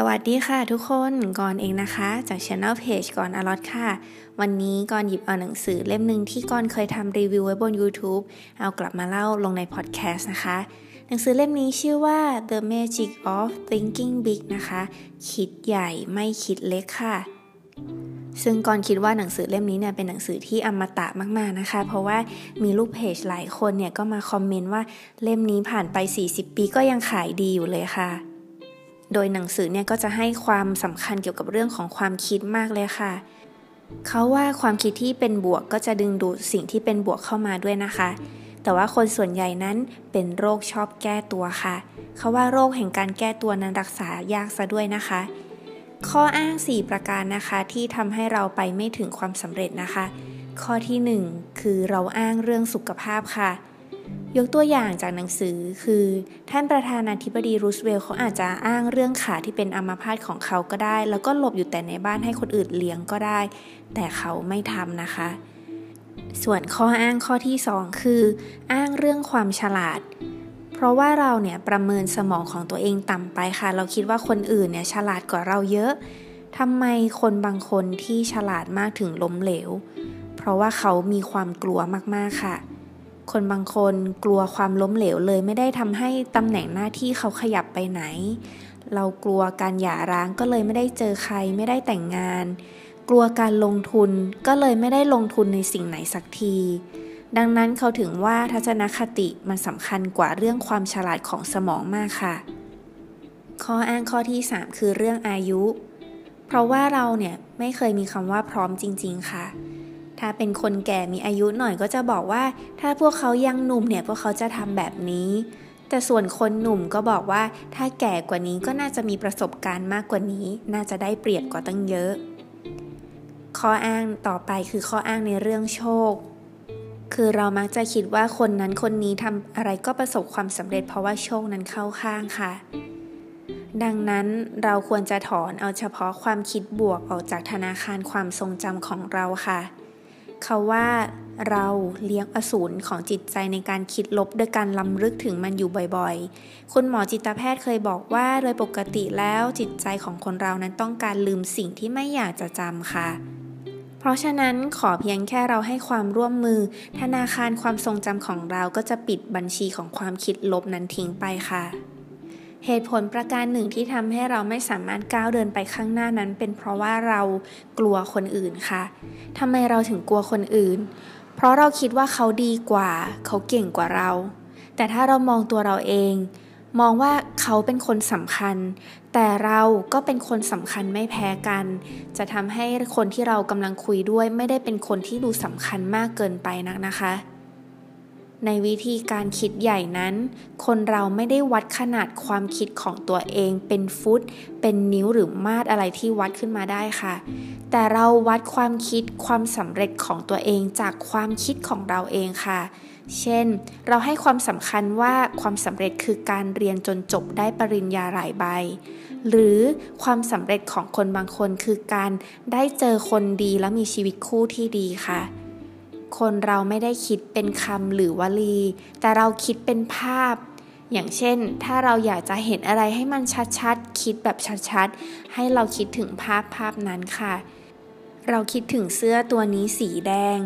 สวัสดีค่ะทุกคนก่อนเองนะคะ จาก Channel Page ก่อนอลอตค่ะ วันนี้ก่อนหยิบเอาหนังสือเล่มหนึ่งที่ก่อนเคยทำรีวิวไว้บน YouTube เอากลับมาเล่าลงในพอดแคสต์นะคะ หนังสือเล่มนี้ชื่อว่า The Magic of Thinking Big นะคะ คิดใหญ่ไม่คิดเล็กค่ะ ซึ่งก่อนคิดว่าหนังสือเล่มนี้เนี่ยเป็นหนังสือที่อมตะมากๆนะคะ เพราะว่ามีลูกเพจหลายคนเนี่ยก็มาคอมเมนต์ว่าเล่มนี้ผ่านไป 40 ปีก็ยังขายดีอยู่เลยค่ะ โดยหนังสือเนี่ยก็จะให้ความสำคัญเกี่ยวกับเรื่องของความคิดมากเลยค่ะ เขาว่าความคิดที่เป็นบวกก็จะดึงดูดสิ่งที่เป็นบวกเข้ามาด้วยนะคะ แต่ว่าคนส่วนใหญ่นั้นเป็นโรคชอบแก้ตัวค่ะ เขาว่าโรคแห่งการแก้ตัวนั้นรักษายากซะด้วยนะคะ ข้ออ้าง 4 ประการนะคะที่ทำให้เราไปไม่ถึงความสำเร็จนะคะ ข้อที่ 1 คือเราอ้างเรื่องสุขภาพค่ะ ยกตัวอย่างจากหนังสือคือ ท่านประธานาธิบดีรูสเวลล์เขาอาจจะอ้างเรื่องขาที่เป็นอัมพาตของเขาก็ได้ แล้วก็หลบอยู่แต่ในบ้านให้คนอื่นเลี้ยงก็ได้ แต่เขาไม่ทำนะคะ ส่วนข้ออ้างข้อที่ 2 คือ อ้างเรื่องความฉลาด เพราะว่าเราเนี่ยประเมินสมองของตัวเองต่ำไปค่ะ เราคิดว่าคนอื่นเนี่ยฉลาดกว่าเราเยอะทำไมคนบางคนที่ฉลาดมากถึงล้มเหลว เพราะว่าเขามีความกลัวมากๆค่ะ คนบางคนกลัวความล้มเหลวเลยไม่ได้ทำให้ตำแหน่งหน้าที่เขาขยับไปไหน เรากลัวการหย่าร้างก็เลยไม่ได้เจอใครไม่ได้แต่งงาน กลัวการลงทุนก็เลยไม่ได้ลงทุนในสิ่งไหนสักที ดังนั้นเขาถึงว่าทัศนคติมันสำคัญกว่าเรื่องความฉลาดของสมองมากค่ะ ข้ออ้างข้อที่ 3 คือเรื่องอายุ เพราะว่าเราเนี่ยไม่เคยมีคำว่าพร้อมจริง ๆ ค่ะ ถ้าเป็นคนแก่มีอายุหน่อยก็จะบอกว่า ถ้าพวกเขายังหนุ่มเนี่ยพวกเขาจะทำแบบนี้ แต่ส่วนคนหนุ่มก็บอกว่า ถ้าแก่กว่านี้ก็น่าจะมีประสบการณ์มากกว่านี้ น่าจะได้เปรียบกว่าตั้งเยอะ ข้ออ้างต่อไปคือข้ออ้างในเรื่องโชค คือเรามักจะคิดว่าคนนั้นคนนี้ทำอะไรก็ประสบความสำเร็จเพราะว่าโชคนั้นเข้าข้างค่ะดังนั้นเราควรจะถอนเอาเฉพาะความคิดบวกออกจากธนาคารความทรงจำของเราค่ะ เขาว่าเราเลี้ยงอสูรของจิตใจในการคิดลบด้วยการลำลึกถึงมันอยู่บ่อยๆ คุณหมอจิตแพทย์เคยบอกว่าโดยปกติแล้วจิตใจของคนเรานั้นต้องการลืมสิ่งที่ไม่อยากจะจำค่ะ เพราะฉะนั้นขอเพียงแค่เราให้ความร่วมมือ ธนาคารความทรงจำของเราก็จะปิดบัญชีของความคิดลบนั้นทิ้งไปค่ะ เหตุผลประการหนึ่งที่ทำให้เราไม่สามารถก้าวเดินไปข้างหน้านั้น เป็นเพราะว่าเรากลัวคนอื่นค่ะทำไมเราถึงกลัวคนอื่น เพราะเราคิดว่าเขาดีกว่า เขาเก่งกว่าเรา แต่ถ้าเรามองตัวเราเอง มองว่าเขาเป็นคนสำคัญ แต่เราก็เป็นคนสำคัญไม่แพ้กัน จะทำให้คนที่เรากำลังคุยด้วยไม่ได้เป็นคนที่ดูสำคัญมากเกินไปนักนะคะ ในวิธีการคิดใหญ่นั้น คนเราไม่ได้วัดขนาดความคิดของตัวเอง เป็นฟุต เป็นนิ้วหรือมาตรอะไรที่วัดขึ้นมาได้ค่ะ แต่เราวัดความคิดความสำเร็จของตัวเองจากความคิดของเราเองค่ะ เช่น เราให้ความสำคัญว่าความสำเร็จคือการเรียนจนจบได้ปริญญาหลายใบ หรือความสำเร็จของคนบางคนคือการได้เจอคนดีและมีชีวิตคู่ที่ดีค่ะ คนเราไม่ได้คิดเป็นคำหรือวลี แต่เราคิดเป็นภาพ อย่างเช่น ถ้าเราอยากจะเห็นอะไรให้มันชัดๆ คิดแบบชัดๆ ให้เราคิดถึงภาพภาพนั้นค่ะ เราคิดถึงเสื้อตัวนี้สีแดง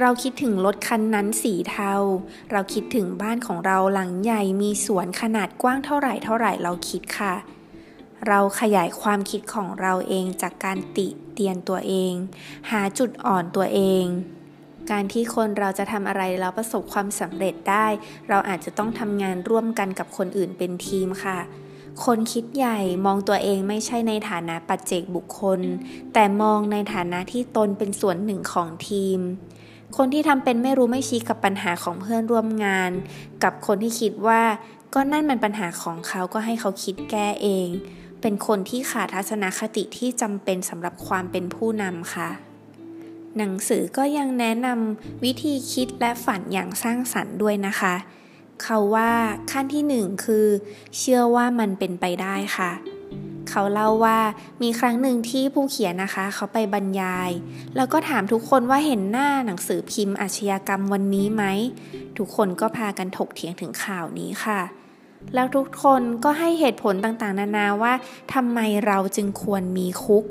เราคิดถึงรถคันนั้นสีเทา เราคิดถึงบ้านของเราหลังใหญ่มีสวนขนาดกว้างเท่าไหร่เท่าไหร่เราคิดค่ะเราขยายความคิดของเราเองจากการติเตียนตัวเอง หาจุดอ่อนตัวเอง การที่คนเราจะทำอะไรแล้วประสบความสำเร็จได้ เราอาจจะต้องทำงานร่วมกันกับคนอื่นเป็นทีมค่ะ คนคิดใหญ่มองตัวเองไม่ใช่ในฐานะปัจเจกบุคคล แต่มองในฐานะที่ตนเป็นส่วนหนึ่งของทีม คนที่ทำเป็นไม่รู้ไม่ชี้กับปัญหาของเพื่อนร่วมงาน กับคนที่คิดว่าก็นั่นมันปัญหาของเขาก็ให้เขาคิดแก้เอง เป็นคนที่ขาดทัศนคติที่จำเป็นสำหรับความเป็นผู้นำค่ะ หนังสือก็ยังแนะนำวิธีคิดและฝันอย่างสร้างสรรค์ด้วยนะคะ เขาว่าขั้นที่หนึ่งคือ เชื่อว่ามันเป็นไปได้ค่ะ เขาเล่าว่ามีครั้งหนึ่งที่ผู้เขียนนะคะ เขาไปบรรยาย แล้วก็ถามทุกคนว่าเห็นหน้าหนังสือพิมพ์อาชญากรรมวันนี้ไหม ทุกคนก็พากันถกเถียงถึงข่าวนี้ค่ะแล้วทุกคนก็ให้เหตุผลต่างๆ นานาว่าทำไมเราจึงควรมีคุก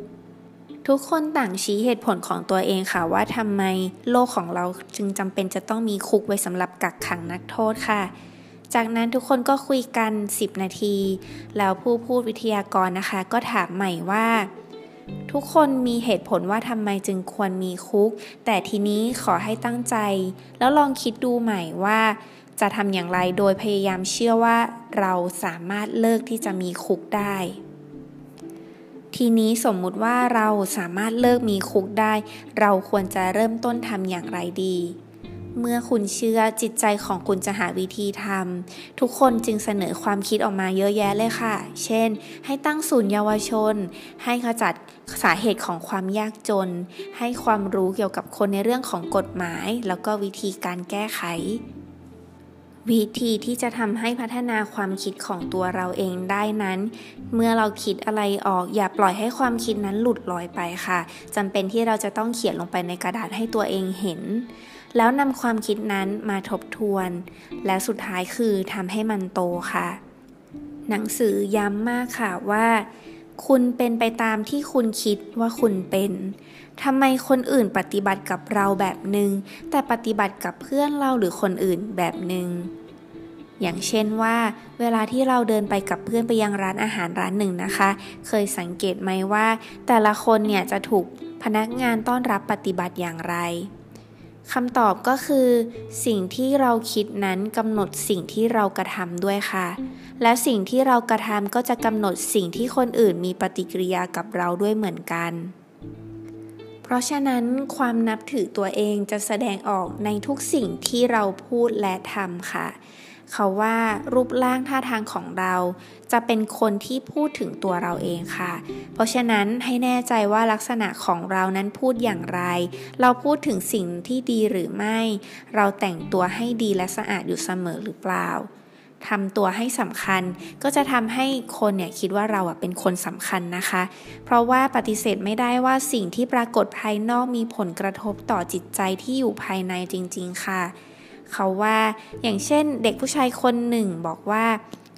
ทุกคนต่างชี้เหตุผลของตัวเองค่ะว่าทำไมโลกของเราจึงจำเป็นจะต้องมีคุกไว้สำหรับกักขังนักโทษค่ะ จากนั้นทุกคนก็คุยกัน 10 นาที แล้วผู้พูดวิทยากรนะคะ ก็ถามใหม่ว่า ทุกคนมีเหตุผลว่าทำไมจึงควรมีคุก แต่ทีนี้ขอให้ตั้งใจ แล้วลองคิดดูใหม่ว่าจะทำอย่างไรโดยพยายามเชื่อว่าเราสามารถเลิกที่จะมีคุกได้ ทีนี้สมมุติว่าเราสามารถเลิกมีคุกได้ เราควรจะเริ่มต้นทำอย่างไรดี เมื่อคุณเชื่อจิตใจของคุณจะหาวิธีทำทุกคนจึงเสนอความคิดออกมาเยอะแยะเลยค่ะ เช่น ให้ตั้งศูนย์เยาวชน ให้ขจัดสาเหตุของความยากจน ให้ความรู้เกี่ยวกับคนในเรื่องของกฎหมาย แล้วก็วิธีการแก้ไข วิธีที่จะทำให้พัฒนาความคิดของตัวเราเองได้นั้น เมื่อเราคิดอะไรออก อย่าปล่อยให้ความคิดนั้นหลุดลอยไปค่ะจำเป็นที่เราจะต้องเขียนลงไปในกระดาษให้ตัวเองเห็น แล้วนำความคิดนั้นมาทบทวน และสุดท้ายคือทำให้มันโตค่ะ หนังสือย้ำมากค่ะว่า คุณเป็นไปตามที่คุณคิดว่าคุณเป็นทำไมคนอื่นปฏิบัติกับเราแบบหนึง่งแต่ปฏิบัติกับเพื่อนเราหรือคนอื่นแบบหนึง่ง อย่างเช่นว่า เวลาที่เราเดินไปกับเพื่อนไปยังร้านอาหารร้านหนึ่งนะคะ เคยสังเกตไหมว่า แต่ละคนเนี่ยจะถูกพนักงานต้อนรับปฏิบัติอย่างไรคำตอบก็คือ สิ่งที่เราคิดนั้นกำหนดสิ่งที่เรากระทำด้วยค่ะ และสิ่งที่เรากระทำก็จะกำหนดสิ่งที่คนอื่นมีปฏิกิริยากับเราด้วยเหมือนกัน เพราะฉะนั้นความนับถือตัวเองจะแสดงออกในทุกสิ่งที่เราพูดและทำค่ะ เขาว่ารูปร่างท่าทางของเรา จะเป็นคนที่พูดถึงตัวเราเองค่ะ เพราะฉะนั้นให้แน่ใจว่าลักษณะของเรานั้นพูดอย่างไร เราพูดถึงสิ่งที่ดีหรือไม่ เราแต่งตัวให้ดีและสะอาดอยู่เสมอหรือเปล่าทำตัวให้สำคัญก็จะทำให้คนเนี่ยคิดว่าเราเป็นคนสำคัญนะคะ เพราะว่าปฏิเสธไม่ได้ว่าสิ่งที่ปรากฏภายนอกมีผลกระทบต่อจิตใจที่อยู่ภายในจริง ๆ ค่ะ เขาว่าอย่างเช่นเด็กผู้ชายคนหนึ่งบอกว่า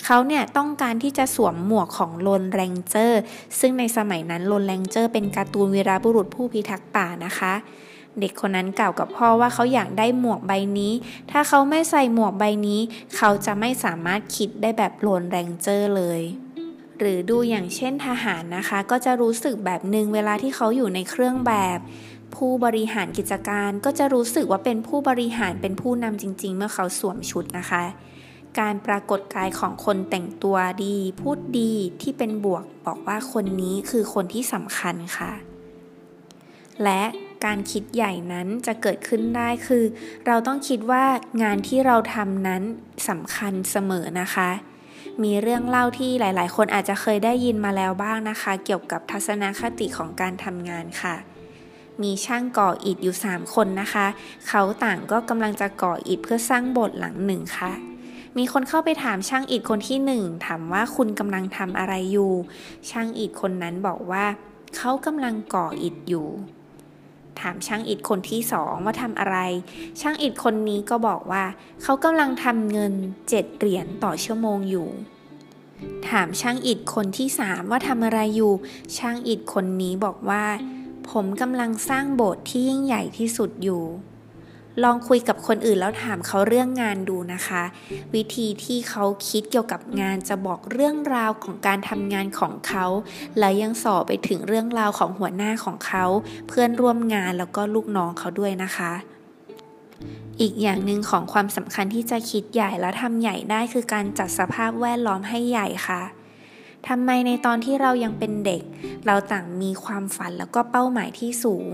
เขาเนี่ยต้องการที่จะสวมหมวกของโลนแรงเจอร์ ซึ่งในสมัยนั้นโลนแรงเจอร์เป็นการ์ตูนวีรบุรุษผู้พิทักษ์ป่านะคะ เด็กคนนั้นกล่าวกับพ่อว่าเขาอยากได้หมวกใบนี้ ถ้าเขาไม่ใส่หมวกใบนี้ เขาจะไม่สามารถคิดได้แบบโลนแรงเจอร์เลยหรือดูอย่างเช่นทหารนะคะ ก็จะรู้สึกแบบหนึ่งเวลาที่เขาอยู่ในเครื่องแบบ ผู้บริหารกิจการก็จะรู้สึกว่าเป็นผู้บริหารเป็นผู้นำจริง ๆ เมื่อเขาสวมชุดนะคะ การปรากฏกายของคนแต่งตัวดี พูดดีที่เป็นบวกบอกว่าคนนี้คือคนที่สำคัญค่ะ และการคิดใหญ่นั้นจะเกิดขึ้นได้คือ เราต้องคิดว่างานที่เราทำนั้นสำคัญเสมอนะคะ มีเรื่องเล่าที่หลาย ๆ คนอาจจะเคยได้ยินมาแล้วบ้างนะคะ เกี่ยวกับทัศนคติของการทำงานค่ะ มีช่างก่ออิฐอยู่ 3 คนนะคะ เขาต่างก็กำลังจะก่ออิฐเพื่อสร้างโบสถ์หลังหนึ่งค่ะ มีคนเข้าไปถามช่างอิฐคนที่หนึ่งถามว่าคุณกำลังทำอะไรอยู่ ช่างอิฐคนนั้นบอกว่า เขากำลังก่ออิฐอยู่ ถามช่างอิฐคนที่สองว่าทำอะไร ช่างอิฐคนนี้ก็บอกว่า เขากำลังทำเงินเจ็ดเหรียญต่อชั่วโมงอยู่ถามช่างอิฐคนที่สามว่าทำอะไรอยู่ ช่างอิฐคนนี้บอกว่า ผมกำลังสร้างโบสถ์ที่ยิ่งใหญ่ที่สุดอยู่ ลองคุยกับคนอื่นแล้วถามเขาเรื่องงานดูนะคะ วิธีที่เขาคิดเกี่ยวกับงานจะบอกเรื่องราวของการทำงานของเขา และยังสอบไปถึงเรื่องราวของหัวหน้าของเขา เพื่อนร่วมงานแล้วก็ลูกน้องเขาด้วยนะคะอีกอย่างหนึ่งของความสำคัญที่จะคิดใหญ่และทำใหญ่ได้คือการจัดสภาพแวดล้อมให้ใหญ่ค่ะ ทำไมในตอนที่เรายังเป็นเด็ก เราต่างมีความฝันแล้วก็เป้าหมายที่สูง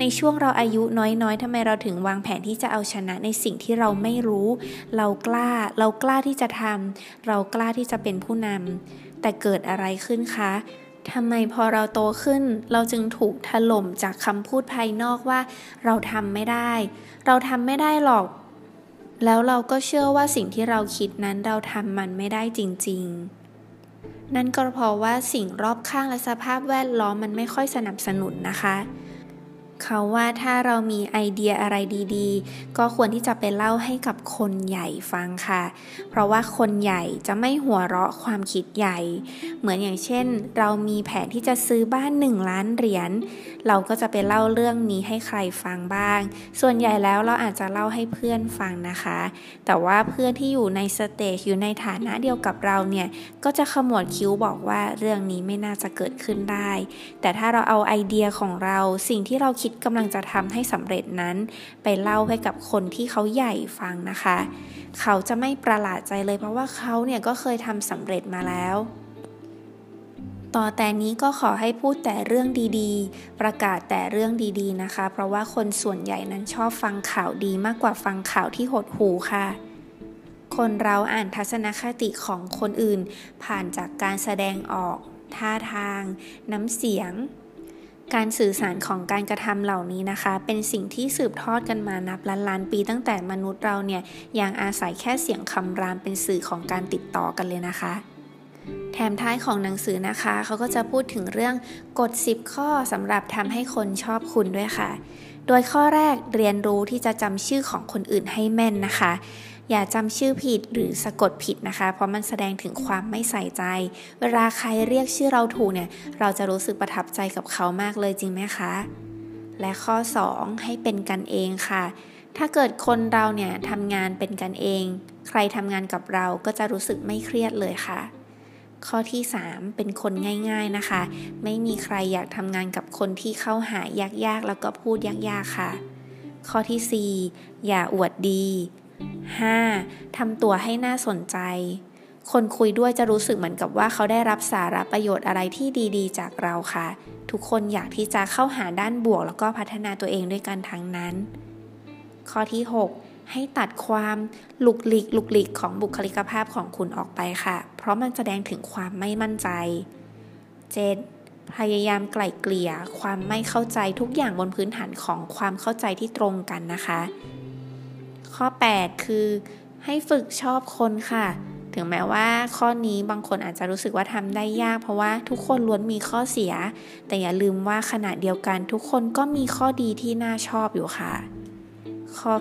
ในช่วงเราอายุน้อยๆทำไมเราถึงวางแผนที่จะเอาชนะในสิ่งที่เราไม่รู้ เรากล้า เรากล้าที่จะทำเรากล้าที่จะเป็นผู้นำแต่เกิดอะไรขึ้นคะทำไมพอเราโตขึ้น เราจึงถูกถล่มจากคำพูดภายนอกว่า เราทำไม่ได้ เราทำไม่ได้หรอก แล้วเราก็เชื่อว่าสิ่งที่เราคิดนั้นเราทำมันไม่ได้จริง ๆ นั่นก็เพราะว่าสิ่งรอบข้างและสภาพแวดล้อมมันไม่ค่อยสนับสนุนนะคะ เขาว่าถ้าเรามีไอเดียอะไรดีๆ ก็ควรที่จะไปเล่าให้กับคนใหญ่ฟังค่ะ เพราะว่าคนใหญ่จะไม่หัวเราะความคิดใหญ่ เหมือนอย่างเช่น เรามีแผนที่จะซื้อบ้านหนึ่งล้านเหรียญ เราก็จะไปเล่าเรื่องนี้ให้ใครฟังบ้าง ส่วนใหญ่แล้วเราอาจจะเล่าให้เพื่อนฟังนะคะ แต่ว่าเพื่อนที่อยู่ในสเตจอยู่ในฐานะเดียวกับเราเนี่ยก็จะขมวดคิ้วบอกว่าเรื่องนี้ไม่น่าจะเกิดขึ้นได้ แต่ถ้าเราเอาไอเดียของเราสิ่งที่เราคิดกำลังจะทำให้สำเร็จนั้น ไปเล่าให้กับคนที่เขาใหญ่ฟังนะคะ เขาจะไม่ประหลาดใจเลยเพราะว่าเขาเนี่ยก็เคยทำสำเร็จมาแล้ว ต่อแต่นี้ก็ขอให้พูดแต่เรื่องดีๆ ประกาศแต่เรื่องดีๆนะคะ เพราะว่าคนส่วนใหญ่นั้นชอบฟังข่าวดีมากกว่าฟังข่าวที่หดหูค่ะคนเราอ่านทัศนคติของคนอื่น ผ่านจากการแสดงออก ท่าทาง น้ำเสียง การสื่อสารของการกระทำเหล่านี้นะคะ เป็นสิ่งที่สืบทอดกันมานับล้านล้านปีตั้งแต่มนุษย์เราเนี่ยยังอาศัยแค่เสียงคำรามเป็นสื่อของการติดต่อกันเลยนะคะ แถมท้ายของหนังสือนะคะเขาก็จะพูดถึงเรื่องกฎ 10 ข้อสำหรับทำให้คนชอบคุณด้วยค่ะ โดยข้อแรกเรียนรู้ที่จะจำชื่อของคนอื่นให้แม่นนะคะ อย่าจำชื่อผิดหรือสะกดผิดนะคะ เพราะมันแสดงถึงความไม่ใส่ใจ เวลาใครเรียกชื่อเราถูกเนี่ย เราจะรู้สึกประทับใจกับเขามากเลยจริงไหมคะ และข้อ 2 ให้เป็นกันเองค่ะ ถ้าเกิดคนเราเนี่ยทำงานเป็นกันเอง ใครทำงานกับเราก็จะรู้สึกไม่เครียดเลยค่ะข้อที่ 3 เป็นคนง่ายๆนะคะ ไม่มีใครอยากทำงานกับคนที่เข้าหายากๆ แล้วก็พูดยากๆค่ะ ข้อที่ 4 อย่าอวดดี 5. ทำตัวให้น่าสนใจ คนคุยด้วยจะรู้สึกเหมือนกับว่าเขาได้รับสาระประโยชน์อะไรที่ดีๆ จากเราค่ะ ทุกคนอยากที่จะเข้าหาด้านบวก แล้วก็พัฒนาตัวเองด้วยกันทั้งนั้น ข้อที่ 6 ให้ตัดความลุกลิกลุกลิกของบุคลิกภาพของคุณออกไปค่ะ เพราะมันแสดงถึงความไม่มั่นใจ 7. พยายามไกล่เกลี่ย ความไม่เข้าใจทุกอย่างบนพื้นฐานของความเข้าใจที่ตรงกันนะคะ ข้อ 8 คือ ให้ฝึกชอบคนค่ะ ถึงแม้ว่าข้อนี้บางคนอาจจะรู้สึกว่าทำได้ยาก เพราะว่าทุกคนล้วนมีข้อเสีย แต่อย่าลืมว่าขณะเดียวกันทุกคนก็มีข้อดีที่น่าชอบอยู่ค่ะ ข้อ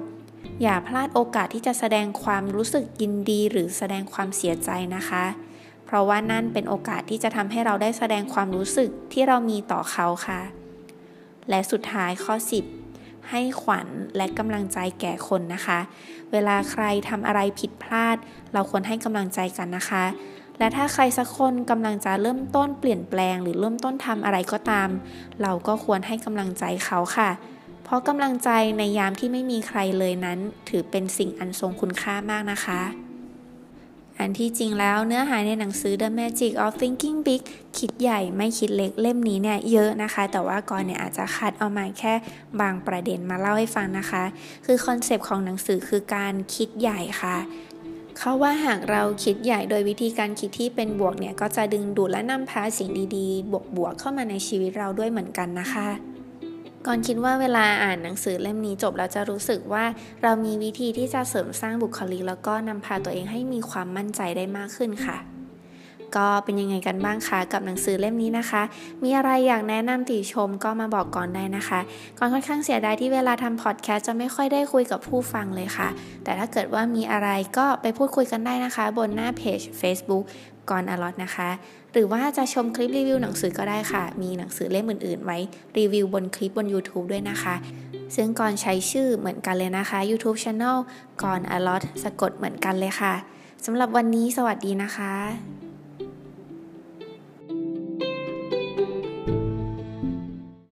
9 อย่าพลาดโอกาสที่จะแสดงความรู้สึกยินดี หรือแสดงความเสียใจนะคะ เพราะว่านั่นเป็นโอกาสที่จะทำให้เราได้แสดงความรู้สึกที่เรามีต่อเขาค่ะ และสุดท้ายข้อ 10 ให้ขวัญและกำลังใจแก่คนนะคะ เวลาใครทำอะไรผิดพลาด เราควรให้กำลังใจกันนะคะ และถ้าใครสักคนกำลังจะเริ่มต้นเปลี่ยนแปลง หรือเริ่มต้นทำอะไรก็ตาม เราก็ควรให้กำลังใจเขาค่ะ เพราะกำลังใจในยามที่ไม่มีใครเลยนั้น ถือเป็นสิ่งอันทรงคุณค่ามากนะคะ อันที่จริงแล้วเนื้อหาในหนังสือ The Magic of Thinking Big คิดใหญ่ไม่คิดเล็กเล่มนี้เนี่ยเยอะนะคะ แต่ว่าก่อนเนี่ยอาจจะคัดเอามาแค่บางประเด็นมาเล่าให้ฟังนะคะ คือ concept ของหนังสือคือการคิดใหญ่ค่ะเขาว่าหากเราคิดใหญ่โดยวิธีการคิดที่เป็นบวกเนี่ยก็จะดึงดูดและนำพาสิ่งดีๆ บวกๆเข้ามาในชีวิตเราด้วยเหมือนกันนะคะ ก่อนคิดว่าเวลาอ่านหนังสือเล่มนี้จบแล้วจะรู้สึกว่าเรามีวิธีที่จะเสริมสร้างบุคลิก แล้วก็นำพาตัวเองให้มีความมั่นใจได้มากขึ้นค่ะ ก็เป็นยังไงกันบ้างคะกับหนังสือเล่มนี้นะคะ มีอะไรอยากแนะนำติชมก็มาบอกก่อนได้นะคะ ก่อนค่อนข้างเสียดายที่เวลาทำพอดแคสต์จะไม่ค่อยได้คุยกับผู้ฟังเลยค่ะ แต่ถ้าเกิดว่ามีอะไรก็ไปพูดคุยกันได้นะคะ บนหน้าเพจ Facebook ก่อนอลอตนะคะ หรือว่าจะชมคลิปรีวิวหนังสือก็ได้ค่ะ มีหนังสือเล่มอื่นๆ ไว้รีวิวบนคลิปบน YouTube ด้วยนะคะ ซึ่งก่อนใช้ชื่อเหมือนกันเลยนะคะ YouTube Channel ก่อนอลอตสะกดเหมือนกันเลยค่ะสำหรับวันนี้สวัสดีนะคะ